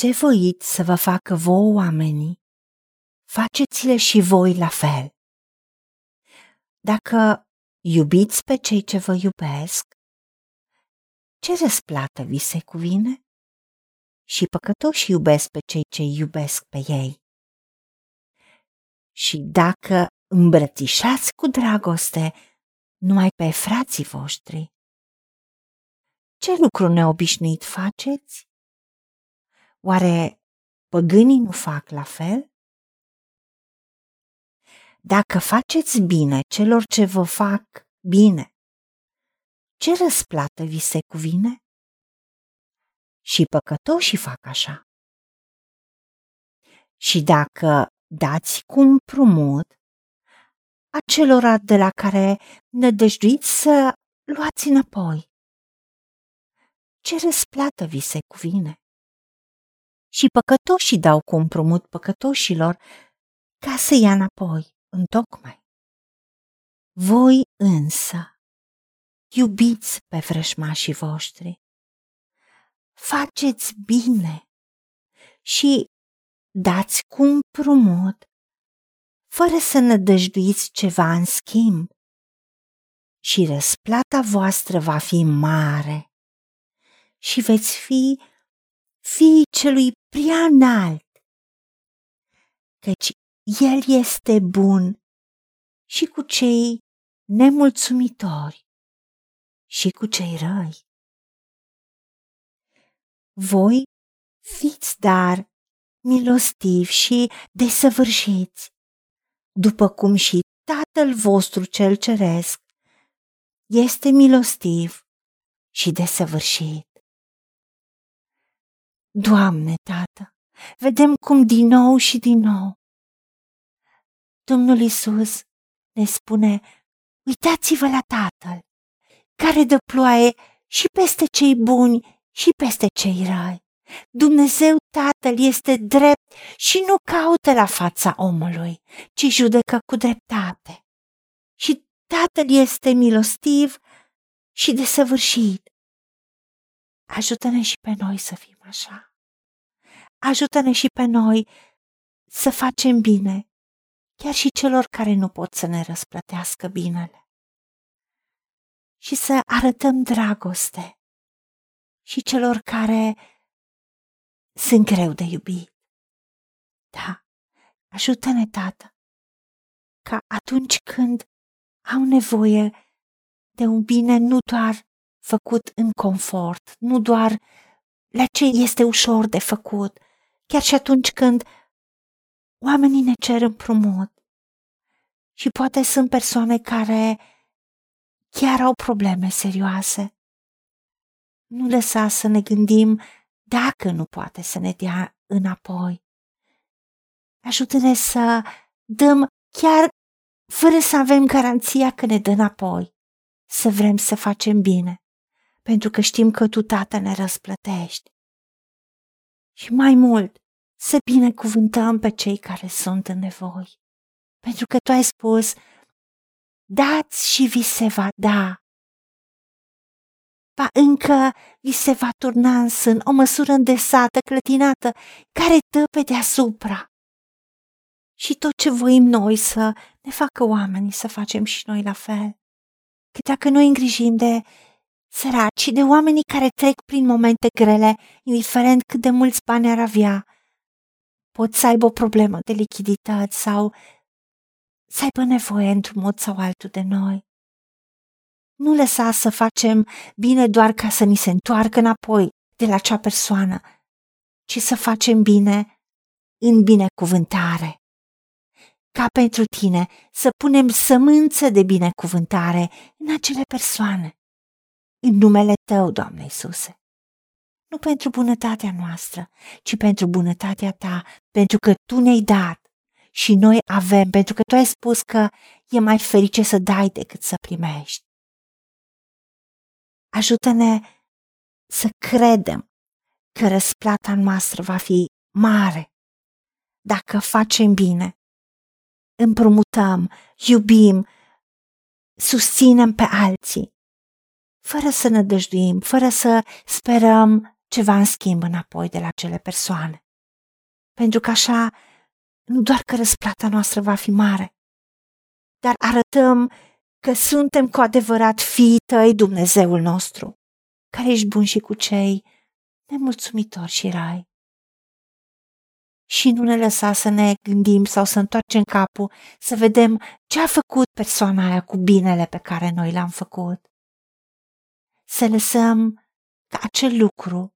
Ce voiți să vă facă vouă oamenii, faceți-le și voi la fel. Dacă iubiți pe cei ce vă iubesc, ce răsplată vi se cuvine? Și păcătoși iubesc pe cei ce iubesc pe ei. Și dacă îmbrățișați cu dragoste numai pe frații voștri, ce lucru neobișnuit faceți? Oare păgânii nu fac la fel? Dacă faceți bine celor ce vă fac bine, ce răsplată vi se cuvine? Și păcătoșii fac așa. Și dacă dați cu împrumut acelora de la care nădăjduiți să luați înapoi, ce răsplată vi se cuvine? Și păcătoșii dau cu împrumut păcătoșilor ca să ia înapoi întocmai. Voi însă iubiți pe vrășmașii voștri, faceți bine și dați cu împrumut, fără să nădăjduiți ceva în schimb. Și răsplata voastră va fi mare și veți fi fiii celui prea înalt, căci el este bun și cu cei nemulțumitori și cu cei răi. Voi fiți dar milostivi și desăvârșiți, după cum și Tatăl vostru cel ceresc este milostiv și desăvârșit. Doamne, Tată, vedem cum din nou și din nou Domnul Isus ne spune, uitați-vă la Tatăl, care dă ploaie și peste cei buni și peste cei răi. Dumnezeu Tatăl este drept și nu caută la fața omului, ci judecă cu dreptate. Și Tatăl este milostiv și desăvârșit. Ajută-ne și pe noi să fim așa. Ajută-ne și pe noi să facem bine, chiar și celor care nu pot să ne răsplătească binele. Și să arătăm dragoste și celor care sunt greu de iubit. Da, ajută-ne, Tată, ca atunci când au nevoie de un bine nu doar făcut în confort, nu doar la ce este ușor de făcut, chiar și atunci când oamenii ne cer împrumut. Și poate sunt persoane care chiar au probleme serioase. Nu lăsa să ne gândim dacă nu poate să ne dea înapoi. Ajută-ne să dăm chiar fără să avem garanția că ne dă înapoi, să vrem să facem bine, pentru că știm că tu, Tată, ne răsplătești. Și mai mult, să binecuvântăm pe cei care sunt în nevoi. Pentru că tu ai spus, dați și vi se va da. Ba încă vi se va turna în sân o măsură îndesată, clătinată, care dă pe deasupra. Și tot ce voim noi să ne facă oamenii să facem și noi la fel. Că dacă noi îngrijim de săraci, de oamenii care trec prin momente grele, indiferent cât de mulți bani ar avea, pot să aibă o problemă de lichidități sau să aibă nevoie într-un mod sau altul de noi. Nu lăsa să facem bine doar ca să ni se întoarcă înapoi de la acea persoană, ci să facem bine în binecuvântare. Ca pentru tine să punem sămânță de binecuvântare în acele persoane. În numele tău, Doamne Iisuse. Nu pentru bunătatea noastră, ci pentru bunătatea ta, pentru că tu ne-ai dat și noi avem, pentru că tu ai spus că e mai ferice să dai decât să primești. Ajută-ne să credem că răsplata noastră va fi mare dacă facem bine, împrumutăm, iubim, susținem pe alții, fără să ne dăjduim, fără să sperăm ceva în schimb înapoi de la cele persoane. Pentru că așa nu doar că răsplata noastră va fi mare, dar arătăm că suntem cu adevărat fiii tăi, Dumnezeul nostru, care ești bun și cu cei nemulțumitori și rai. Și nu ne lăsa să ne gândim sau să întoarcem capul să vedem ce a făcut persoana aia cu binele pe care noi l-am făcut. Să lăsăm că acel lucru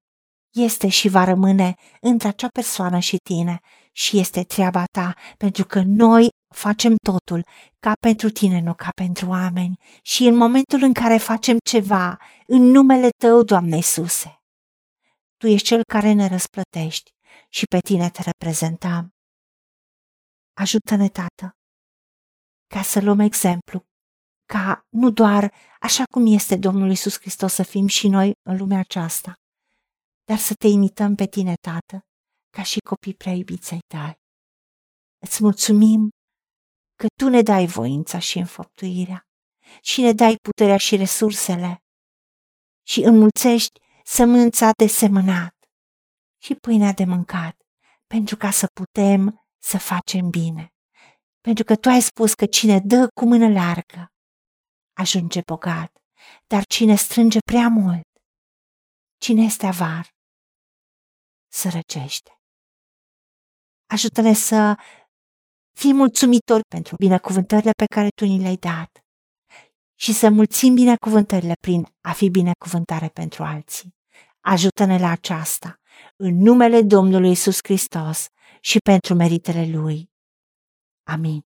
este și va rămâne între acea persoană și tine și este treaba ta, pentru că noi facem totul ca pentru tine, nu ca pentru oameni. Și în momentul în care facem ceva în numele tău, Doamne Iisuse, tu ești cel care ne răsplătești și pe tine te reprezentăm. Ajută-ne, Tată, ca să luăm exemplu, ca nu doar așa cum este Domnul Isus Hristos să fim și noi în lumea aceasta, dar să te imităm pe tine, Tată, ca și copii prea iubiți ai tăi. Îți mulțumim că tu ne dai voința și înfăptuirea și ne dai puterea și resursele și înmulțești sămânța de semănat și pâinea de mâncat pentru ca să putem să facem bine. Pentru că tu ai spus că cine dă cu mână largă ajunge bogat, dar cine strânge prea mult, cine este avar, sărăcește. Ajută-ne să fim mulțumitori pentru binecuvântările pe care Tu ni le-ai dat și să mulțim binecuvântările prin a fi binecuvântare pentru alții. Ajută-ne la aceasta, în numele Domnului Isus Hristos și pentru meritele Lui. Amin.